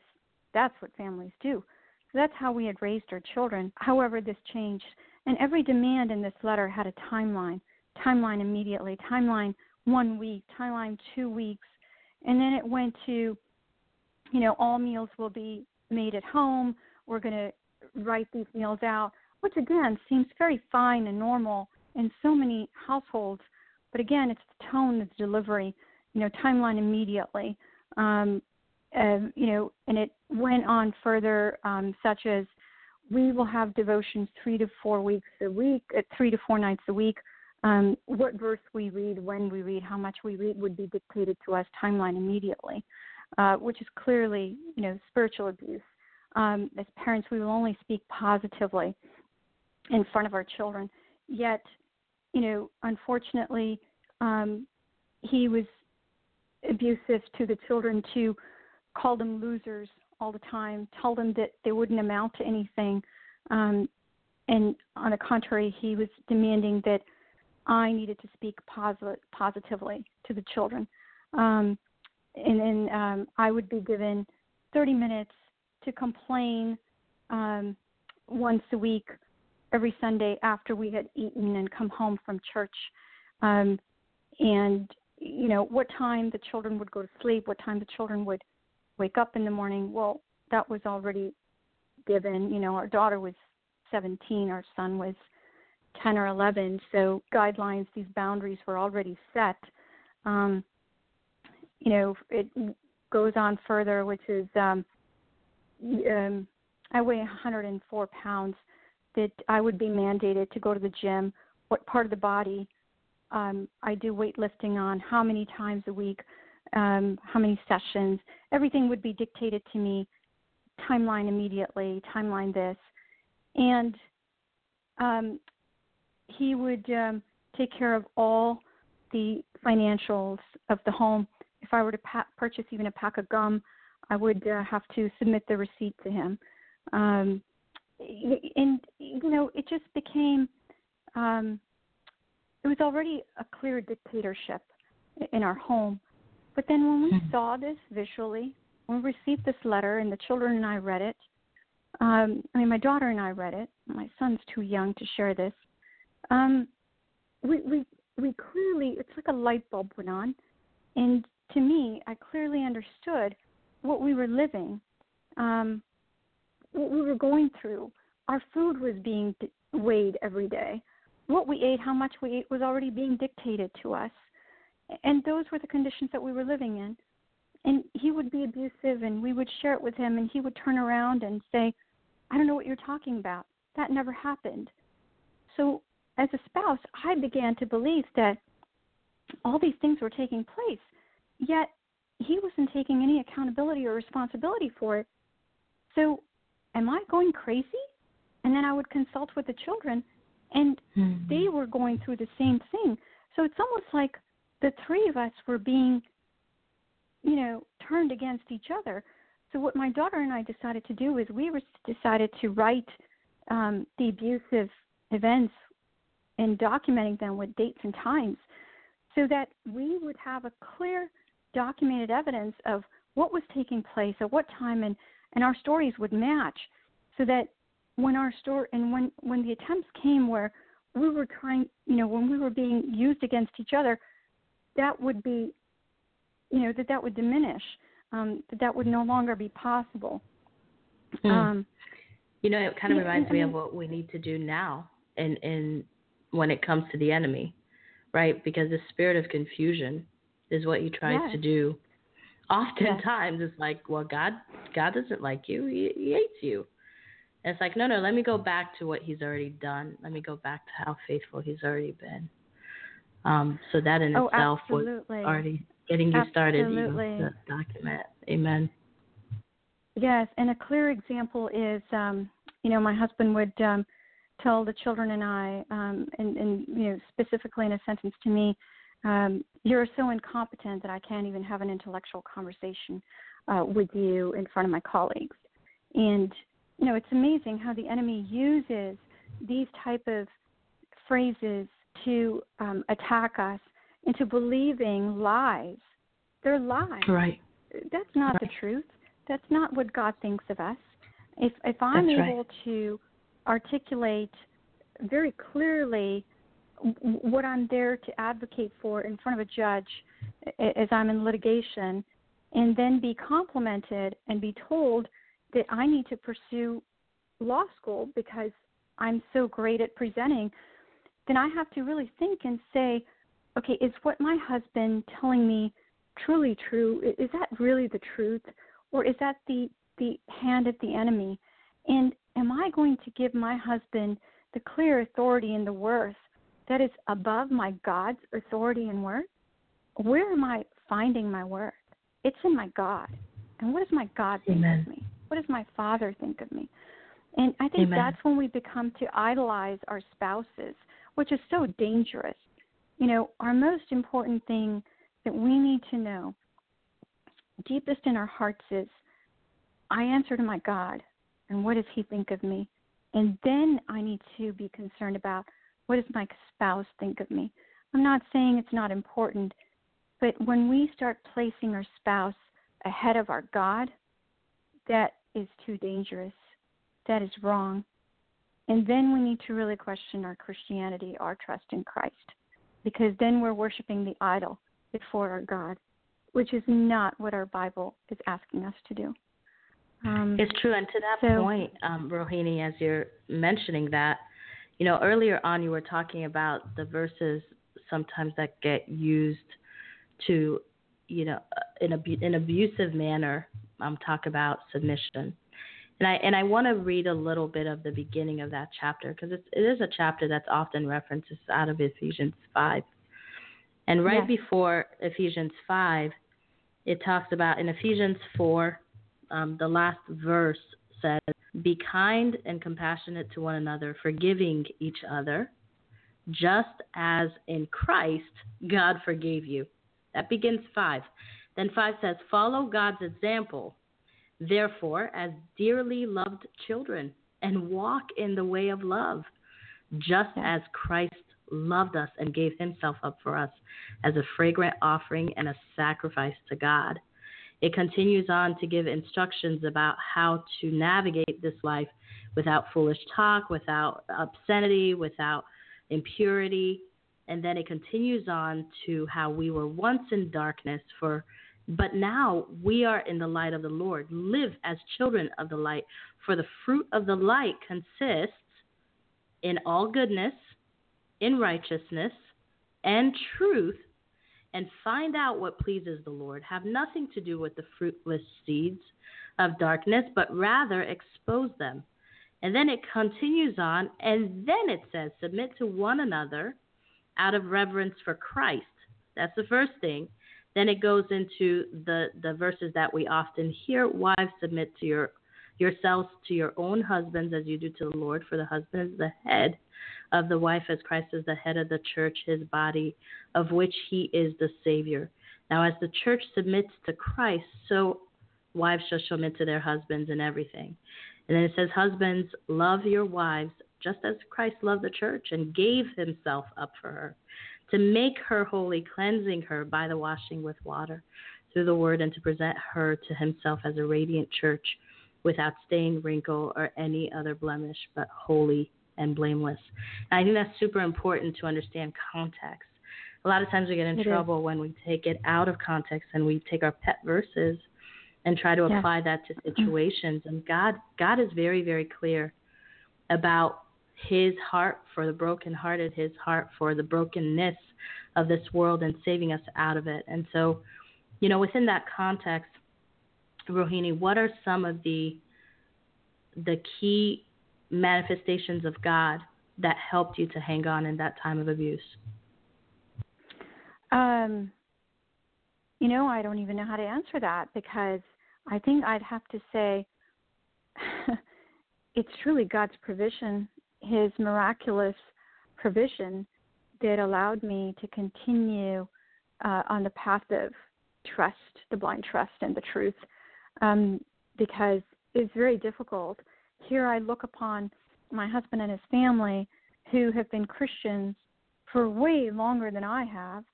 Speaker 2: that's what families do. So that's how we had raised our children. However, this changed. And every demand in this letter had a timeline timeline immediately, timeline one week, timeline two weeks, and then it went to, you know, all meals will be made at home. We're going to write these meals out, which again seems very fine and normal in so many households. But again, it's the tone, of the delivery, you know, timeline immediately. Um, uh, you know, and it went on further, um, such as we will have devotions three to four weeks a week, uh, three to four nights a week um, what verse we read, when we read, how much we read would be dictated to us timeline immediately, uh, which is clearly, you know, spiritual abuse. Um, as parents, we will only speak positively in front of our children. Yet, you know, unfortunately, um, he was abusive to the children to call them losers all the time, tell them that they wouldn't amount to anything. Um, and on the contrary, he was demanding that I needed to speak posit- positively to the children. Um, and then um, I would be given 30 minutes to complain um, once a week, every Sunday after we had eaten and come home from church. Um, and, you know, what time the children would go to sleep, what time the children would wake up in the morning. Well, that was already given. You know, our daughter was 17, our son was 10 or 11. So guidelines, these boundaries were already set. Um, you know, it goes on further, which is um, um, I weigh 104 pounds. That I would be mandated to go to the gym. What part of the body um, I do weightlifting on? How many times a week? Um, how many sessions? Everything would be dictated to me. Timeline immediately. Timeline this, and um, he would um, take care of all the financials of the home. If I were to pa- purchase even a pack of gum, I would uh, have to submit the receipt to him. Um, and you know, it just became. Um, it was already a clear dictatorship in our home. But then when we mm-hmm. saw this visually, when we received this letter, and the children and I read it, um, I mean, my daughter and I read it. My son's too young to share this. Um, we we we clearly it's like a light bulb went on, and to me, I clearly understood what we were living, um, what we were going through, our food was being weighed every day. What we ate, how much we ate, was already being dictated to us. And those were the conditions that we were living in. And he would be abusive, and we would share it with him, and he would turn around and say, I don't know what you're talking about. That never happened. So, as a spouse, I began to believe that all these things were taking place, yet he wasn't taking any accountability or responsibility for it. So, am I going crazy? And then I would consult with the children, and mm-hmm. they were going through the same thing. So it's almost like the three of us were being, you know, turned against each other. So what my daughter and I decided to do is we decided to write um, the abusive events and documenting them with dates and times, so that we would have a clear, documented evidence of what was taking place at what time, and and our stories would match, so that when our story and when when the attempts came where we were trying you know when we were being used against each other that would be you know that that would diminish um that that would no longer be possible
Speaker 1: mm. um you know it kind of reminds me of what we need to do now and and when it comes to the enemy right because the spirit of confusion is what he tries yes. to do oftentimes yes. it's like well god god doesn't like you he, he hates you and it's like, no, no, let me go back to what he's already done. Let me go back to how faithful he's already been. Um, so that in
Speaker 2: oh,
Speaker 1: itself
Speaker 2: absolutely.
Speaker 1: was already getting you
Speaker 2: absolutely.
Speaker 1: started, you know, the document. Amen.
Speaker 2: Yes, and a clear example is, um, you know, my husband would um, tell the children and I, um, and, and you know, specifically in a sentence to me, um, "You're so incompetent that I can't even have an intellectual conversation uh, with you in front of my colleagues." And you know, it's amazing how the enemy uses these type of phrases to um, attack us into believing lies. They're lies.
Speaker 1: Right.
Speaker 2: That's not
Speaker 1: right.
Speaker 2: the truth. That's not what God thinks of us. If if I'm
Speaker 1: That's
Speaker 2: able
Speaker 1: right.
Speaker 2: to articulate very clearly what I'm there to advocate for in front of a judge as I'm in litigation, and then be complimented and be told that I need to pursue law school because I'm so great at presenting, then I have to really think and say, okay, is what my husband telling me truly true? Is that really the truth? Or is that the, the hand of the enemy? And am I going to give my husband the clear authority and the worth that is above my God's authority and worth? Where am I finding my worth? It's in my God. And what does my God think
Speaker 1: Amen.
Speaker 2: of me? What does my father think of me? And I think
Speaker 1: Amen.
Speaker 2: that's when we become to idolize our spouses, which is so dangerous. You know, our most important thing that we need to know deepest in our hearts is I answer to my God, and what does He think of me? And then I need to be concerned about what does my spouse think of me? I'm not saying it's not important, but when we start placing our spouse ahead of our God, that is too dangerous. That is wrong. And then we need to really question our Christianity, our trust in Christ, because then we're worshiping the idol before our God, which is not what our Bible is asking us to do. Um,
Speaker 1: it's true. And to that
Speaker 2: so,
Speaker 1: point, um, Rohini, as you're mentioning that, you know, earlier on you were talking about the verses sometimes that get used to, you know, in a in an abusive manner um, talk about submission. And I and I want to read a little bit of the beginning of that chapter because it is a chapter that's often referenced out of Ephesians five. And right before Ephesians five, it talks about in Ephesians four, um, the last verse says, "Be kind and compassionate to one another, forgiving each other, just as in Christ God forgave you." That begins five. Then 5 says, Follow God's example, therefore, as dearly loved children, and walk in the way of love, just as Christ loved us and gave himself up for us as a fragrant offering and a sacrifice to God. It continues on to give instructions about how to navigate this life without foolish talk, without obscenity, without impurity. And then it continues on to how we were once in darkness, for But now we are in the light of the Lord. Live as children of the light, for the fruit of the light consists in all goodness, in righteousness, and truth, and find out what pleases the Lord. Have nothing to do with the fruitless seeds of darkness, but rather expose them. And then it continues on, and then it says, Submit to one another out of reverence for Christ. That's the first thing. Then it goes into the, the verses that we often hear wives submit to your yourselves to your own husbands as you do to the Lord, for the husband is the head of the wife as Christ is the head of the church, his body, of which he is the Savior. Now, as the church submits to Christ, so wives shall submit to their husbands in everything. And then it says, Husbands, love your wives just as Christ loved the church and gave himself up for her to make her holy, cleansing her by the washing with water through the word, and to present her to himself as a radiant church without stain, wrinkle, or any other blemish, but holy and blameless. And I think that's super important to understand context. A lot of times we get in
Speaker 2: it
Speaker 1: trouble
Speaker 2: is.
Speaker 1: when we take it out of context and we take our pet verses and try to apply that to mm-hmm. situations. And God, God is very, very clear about His heart for the brokenhearted, His heart for the brokenness of this world, and saving us out of it. And so, you know, within that context, Rohini, what are some of the the key manifestations of God that helped you to hang on in that time of abuse?
Speaker 2: Um, you know, I don't even know how to answer that because I think I'd have to say it's truly God's provision, His miraculous provision that allowed me to continue uh, on the path of trust, the blind trust, and the truth, um, because it's very difficult. Here I look upon my husband and his family who have been Christians for way longer than I have.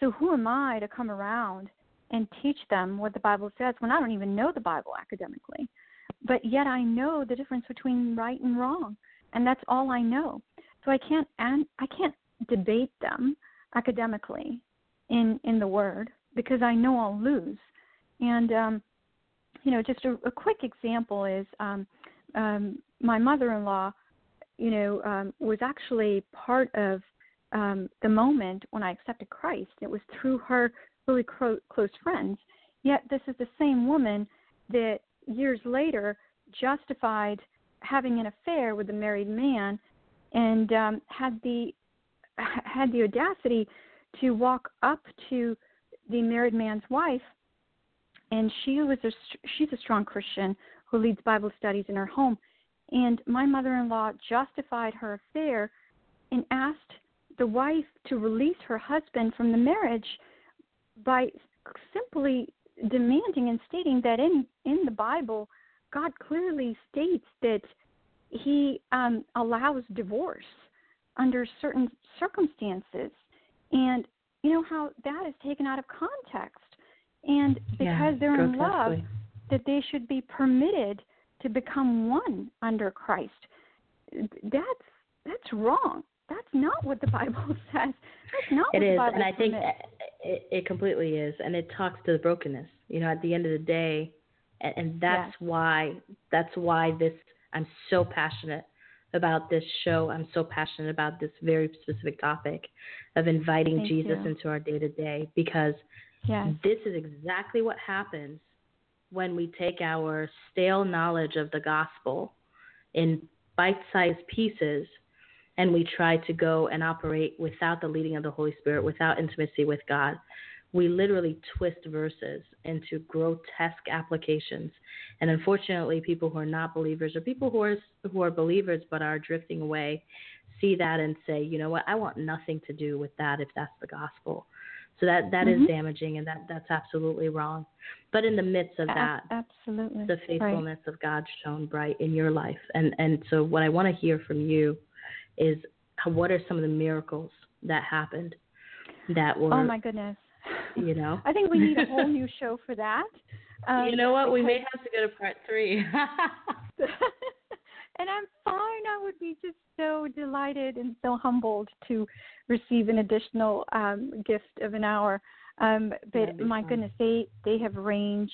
Speaker 2: So who am I to come around and teach them what the Bible says when I don't even know the Bible academically? But yet I know the difference between right and wrong, and that's all I know. So I can't and I can't debate them academically in in the Word because I know I'll lose. And um, you know, just a, a quick example is um, um, my mother-in-law, you know, um, was actually part of um, the moment when I accepted Christ. It was through her really cro- close friends. Yet this is the same woman that years later justified having an affair with a married man and um, had the had the audacity to walk up to the married man's wife and she was a she's a strong Christian who leads Bible studies in her home. And my mother-in-law justified her affair and asked the wife to release her husband from the marriage by simply demanding and stating that in in the Bible God clearly states that he um allows divorce under certain circumstances. And you know how that is taken out of context and because they're in love that they should be permitted to become one under Christ that's that's wrong that's not what the bible says that's not
Speaker 1: It
Speaker 2: what
Speaker 1: is,
Speaker 2: the bible
Speaker 1: and I think it, it completely is, and it talks to the brokenness. You know, at the end of the day, and, and that's
Speaker 2: Yes.
Speaker 1: why that's why this. I'm so passionate about this show. I'm so passionate about this very specific topic of inviting
Speaker 2: Thank
Speaker 1: Jesus
Speaker 2: you.
Speaker 1: into our day to day because
Speaker 2: yes
Speaker 1: this is exactly what happens when we take our stale knowledge of the gospel in bite sized pieces and we try to go and operate without the leading of the Holy Spirit, without intimacy with God. We literally twist verses into grotesque applications. And unfortunately, people who are not believers or people who are, who are believers but are drifting away see that and say, you know what, I want nothing to do with that if that's the gospel. So that that is
Speaker 2: Mhm.
Speaker 1: damaging and that that's absolutely wrong. But in the midst of that,
Speaker 2: absolutely
Speaker 1: the
Speaker 2: Right.
Speaker 1: faithfulness of God shone bright in your life. And and so what I want to hear from you is what are some of the miracles that happened that were
Speaker 2: oh my goodness
Speaker 1: you know
Speaker 2: i think we need a whole new show for that um,
Speaker 1: you know what we may have to go to part three
Speaker 2: and I'm fine. I would be just so delighted and so humbled to receive an additional um, gift of an hour. Um, but my
Speaker 1: fun.
Speaker 2: goodness, they they have ranged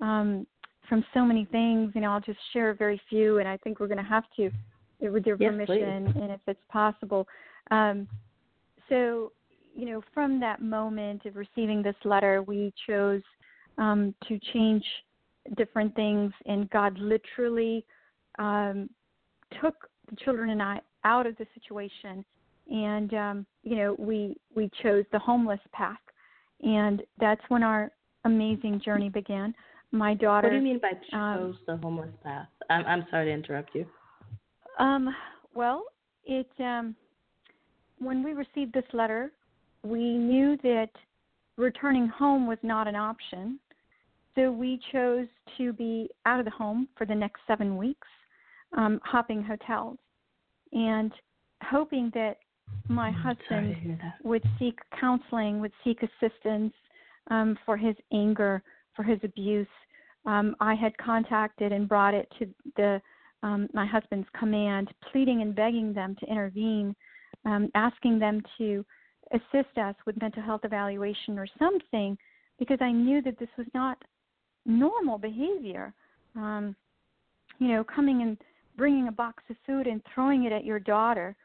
Speaker 2: um, from so many things. You know, I'll just share a very few, and I think we're going to have to, with your
Speaker 1: Yes,
Speaker 2: permission, and if it's possible. Um, so, you know, from that moment of receiving this letter, we chose um, to change different things, and God literally um, took the children and I out of the situation, and um, you know, we we chose the homeless path, and that's when our amazing journey began. My daughter.
Speaker 1: What do you mean by
Speaker 2: um,
Speaker 1: chose the homeless path? I'm I'm sorry to interrupt you.
Speaker 2: Um, well, it um, when we received this letter, we knew that returning home was not an option. So we chose to be out of the home for the next seven weeks, um, hopping hotels, and hoping that my
Speaker 1: Mm,
Speaker 2: husband
Speaker 1: that.
Speaker 2: would seek counseling, would seek assistance um, for his anger, for his abuse. Um, I had contacted and brought it to the um, my husband's command, pleading and begging them to intervene, um, asking them to assist us with mental health evaluation or something, because I knew that this was not normal behavior. Um, you know, coming and bringing a box of food and throwing it at your daughter,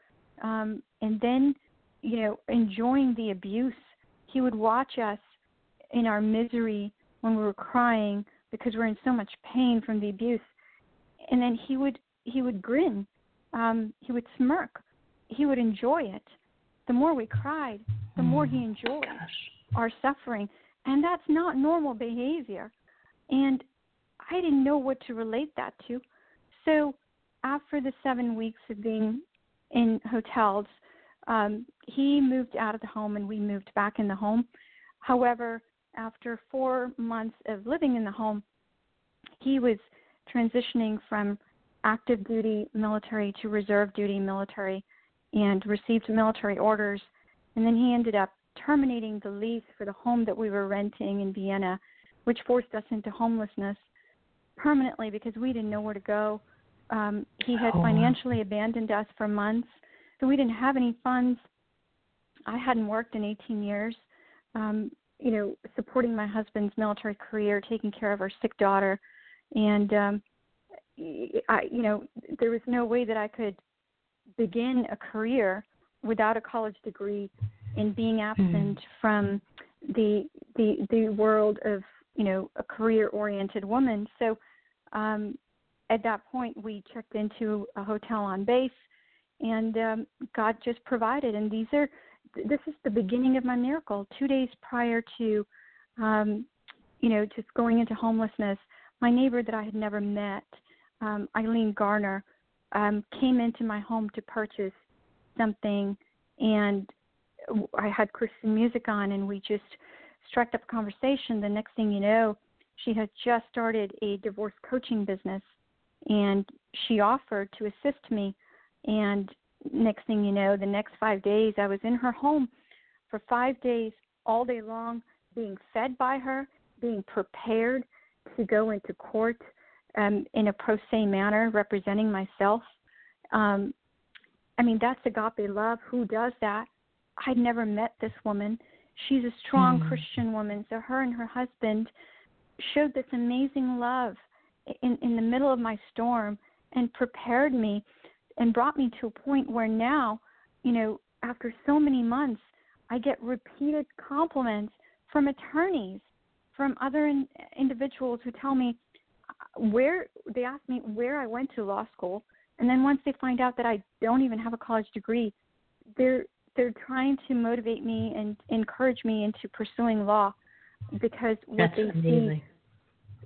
Speaker 2: um, and then, you know, enjoying the abuse. He would watch us in our misery when we were crying because we're in so much pain from the abuse, and then he would he would grin, um, he would smirk, he would enjoy it. The more we cried, the more he enjoyed
Speaker 1: Gosh.
Speaker 2: our suffering, and that's not normal behavior. And I didn't know what to relate that to. So after the seven weeks of being in hotels, um, he moved out of the home and we moved back in the home. However, after four months of living in the home, he was transitioning from active duty military to reserve duty military and received military orders. And then he ended up terminating the lease for the home that we were renting in Vienna, which forced us into homelessness permanently because we didn't know where to go. Um, he had
Speaker 1: Oh.
Speaker 2: financially abandoned us for months, so we didn't have any funds. I hadn't worked in 18 years. Um, you know, supporting my husband's military career, taking care of our sick daughter, and um, I, you know, there was no way that I could begin a career without a college degree and being absent from the the the world of you know a career oriented woman so um at that point we checked into a hotel on base and um god just provided. And these are this is the beginning of my miracle. Two days prior to um you know just going into homelessness my neighbor that i had never met um eileen garner um came into my home to purchase something and I had Christian music on and we just struck up a conversation. The next thing you know, she had just started a divorce coaching business and she offered to assist me and next thing you know, the next 5 days I was in her home for 5 days all day long being fed by her, being prepared to go into court um in a pro se manner representing myself. Um I mean, that's agape love. Who does that? I'd never met this woman. She's a strong
Speaker 1: Hmm.
Speaker 2: Christian woman. So her and her husband showed this amazing love in in the middle of my storm and prepared me and brought me to a point where now, you know, after so many months, I get repeated compliments from attorneys, from other in, individuals who tell me uh, where they ask me where I went to law school, and then once they find out that I don't even have a college degree, they're they're trying to motivate me and encourage me into pursuing law because what
Speaker 1: That's
Speaker 2: they
Speaker 1: amazing.
Speaker 2: see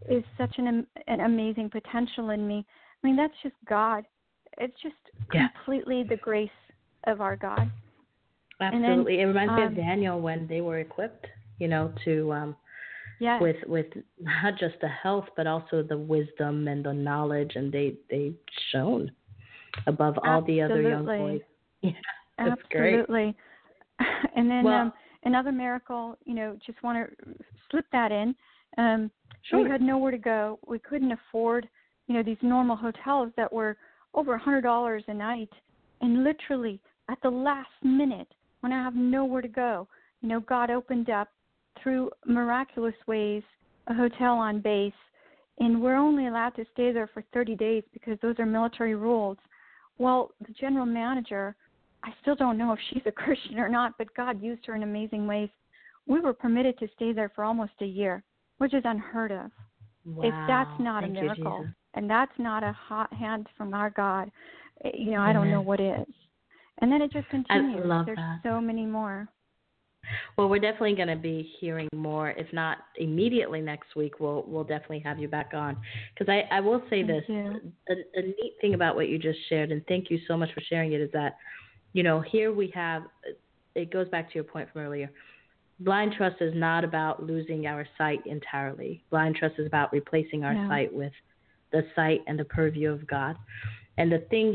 Speaker 2: is such an an amazing potential in me. I mean, that's just God. It's just
Speaker 1: Yeah.
Speaker 2: completely the grace of our God. And then,
Speaker 1: Absolutely. it reminds me
Speaker 2: um,
Speaker 1: of Daniel when they were equipped, you know, to um
Speaker 2: Yes.
Speaker 1: with with not just the health but also the wisdom and the knowledge and they they shone above all the other young boys. Yeah. That's great.
Speaker 2: Absolutely. And then
Speaker 1: Well-
Speaker 2: um, another miracle, you know, just want to slip that in. Um,
Speaker 1: Sure.
Speaker 2: We had nowhere to go. We couldn't afford, you know, these normal hotels that were over a hundred dollars a night. And literally at the last minute, when I have nowhere to go, you know, God opened up through miraculous ways a hotel on base, and we're only allowed to stay there for 30 days because those are military rules. Well, the general manager, I still don't know if she's a Christian or not, but God used her in amazing ways. We were permitted to stay there for almost a year, which is unheard of.
Speaker 1: Wow.
Speaker 2: If that's not
Speaker 1: Thank
Speaker 2: a miracle,
Speaker 1: Jesus.
Speaker 2: and that's not a hot hand from our God, eh, you know, I don't know
Speaker 1: Amen.
Speaker 2: what is. And then it just continues.
Speaker 1: I love
Speaker 2: There's
Speaker 1: that.
Speaker 2: so many more.
Speaker 1: Well, we're definitely going to be hearing more. If not immediately next week, we'll we'll definitely have you back on. Because I I will say
Speaker 2: Thank
Speaker 1: this: a, a neat thing about what you just shared, and thank you so much for sharing it, is that you know here we have. It goes back to your point from earlier. Blind trust is not about losing our sight entirely. Blind trust is about replacing our
Speaker 2: No.
Speaker 1: sight with the sight and the purview of God. And the thing
Speaker 2: Yes.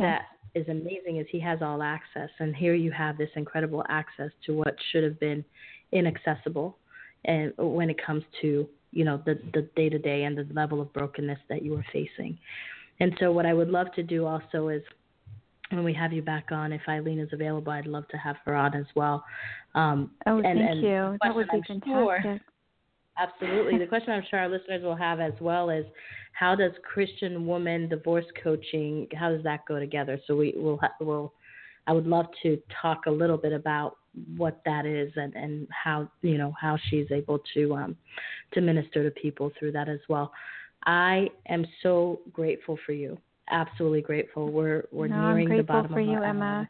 Speaker 1: that is amazing is He has all access, and here you have this incredible access to what should have been inaccessible, and when it comes to you know the the day to day and the level of brokenness that you are facing. And so, what I would love to do also is when we have you back on, if Eileen is available, I'd love to have her on as well. Um,
Speaker 2: Oh,
Speaker 1: and,
Speaker 2: thank
Speaker 1: and
Speaker 2: you. That would be
Speaker 1: I'm sure-
Speaker 2: fantastic.
Speaker 1: Absolutely. The question I'm sure our listeners will have as well is how does Christian woman divorce coaching how does that go together? So we will ha- will I would love to talk a little bit about what that is and and how you know how she's able to um to minister to people through that as well. I am so grateful for you. Absolutely grateful. We're we're
Speaker 2: No, I'm
Speaker 1: nearing the bottom
Speaker 2: for
Speaker 1: of
Speaker 2: you,
Speaker 1: our
Speaker 2: Emma.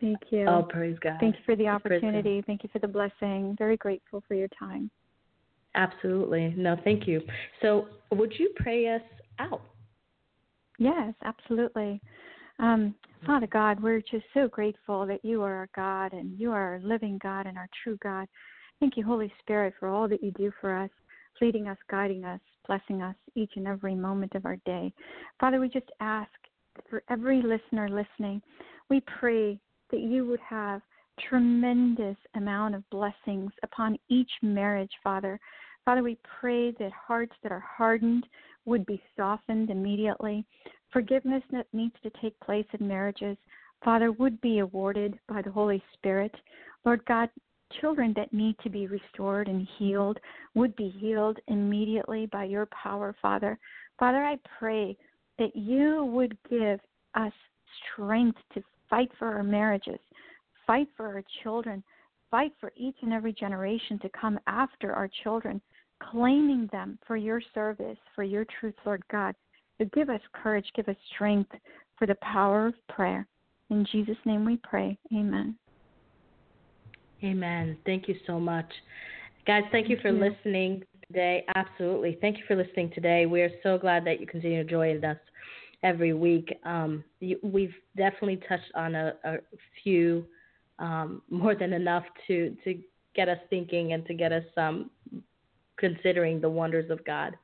Speaker 2: Thank you.
Speaker 1: Oh, praise God.
Speaker 2: Thank you for the opportunity. Thank you for the blessing. Very grateful for your time.
Speaker 1: Absolutely. No, thank you. So, would you pray us out?
Speaker 2: Yes, absolutely. Um, Father God, we're just so grateful that you are our God and you are our living God and our true God. Thank you, Holy Spirit, for all that you do for us, leading us, guiding us, blessing us each and every moment of our day. Father, we just ask for every listener listening, we pray that you would have tremendous amount of blessings upon each marriage, Father. Father, we pray that hearts that are hardened would be softened immediately. Forgiveness that needs to take place in marriages, Father, would be awarded by the Holy Spirit. Lord God, children that need to be restored and healed would be healed immediately by your power, Father. Father, I pray that you would give us strength to fight for our marriages, fight for our children, fight for each and every generation to come after our children, claiming them for your service, for your truth, Lord God. So give us courage, give us strength for the power of prayer. In Jesus' name we pray. Amen.
Speaker 1: Amen. Thank you so much. Guys, thank you for listening today. Absolutely. Thank you for listening today. We are so glad that you continue to join us every week. Um, you, we've definitely touched on a, a few, um, more than enough to, to get us thinking and to get us um, considering the wonders of God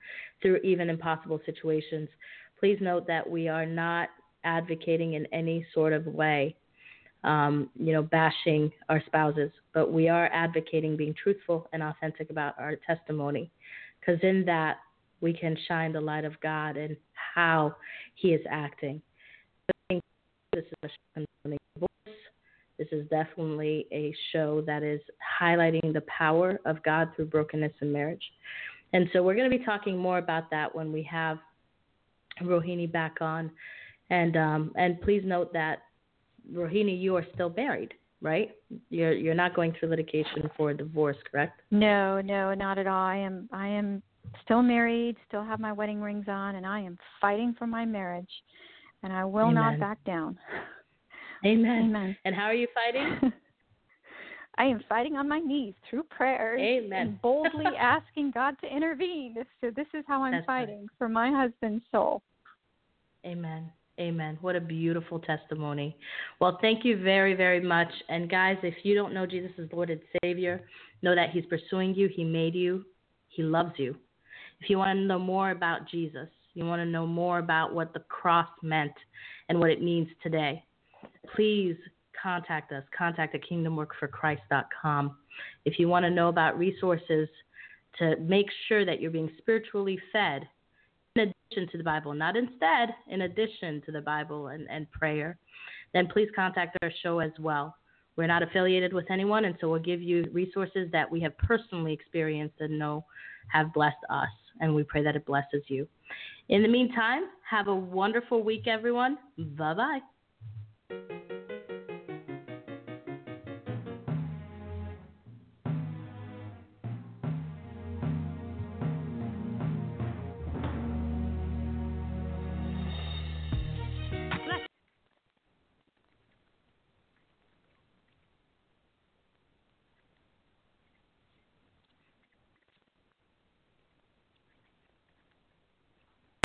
Speaker 1: through even impossible situations. Please note that we are not advocating in any sort of way um, you know, bashing our spouses, but we are advocating being truthful and authentic about our testimony, because in that we can shine the light of God and how He is acting. This is a divorce. This is definitely a show that is highlighting the power of God through brokenness in marriage. And so we're going to be talking more about that when we have Rohini back on. And um, and please note that Rohini, you are still married, right? You're you're not going through litigation for divorce, correct?
Speaker 2: No, no, not at all. I am I am still married, still have my wedding rings on, and I am fighting for my marriage. And I will not back down.
Speaker 1: Amen.
Speaker 2: Amen.
Speaker 1: And how are you fighting?
Speaker 2: I am fighting on my knees through prayers
Speaker 1: Amen.
Speaker 2: and boldly asking God to intervene. So this is how I'm
Speaker 1: That's right.
Speaker 2: fighting for my husband's soul.
Speaker 1: Amen. Amen. What a beautiful testimony. Well, thank you very, very much. And guys, if you don't know Jesus as Lord and Savior, know that He's pursuing you. He made you. He loves you. If you want to know more about Jesus, you want to know more about what the cross meant and what it means today, please contact us. Contact at kingdomworkforchrist.com. If you want to know about resources to make sure that you're being spiritually fed in addition to the Bible, not instead, in addition to the Bible and, and prayer, then please contact our show as well. We're not affiliated with anyone, and so we'll give you resources that we have personally experienced and know have blessed us, and we pray that it blesses you. In the meantime, have a wonderful week, everyone. Bye bye.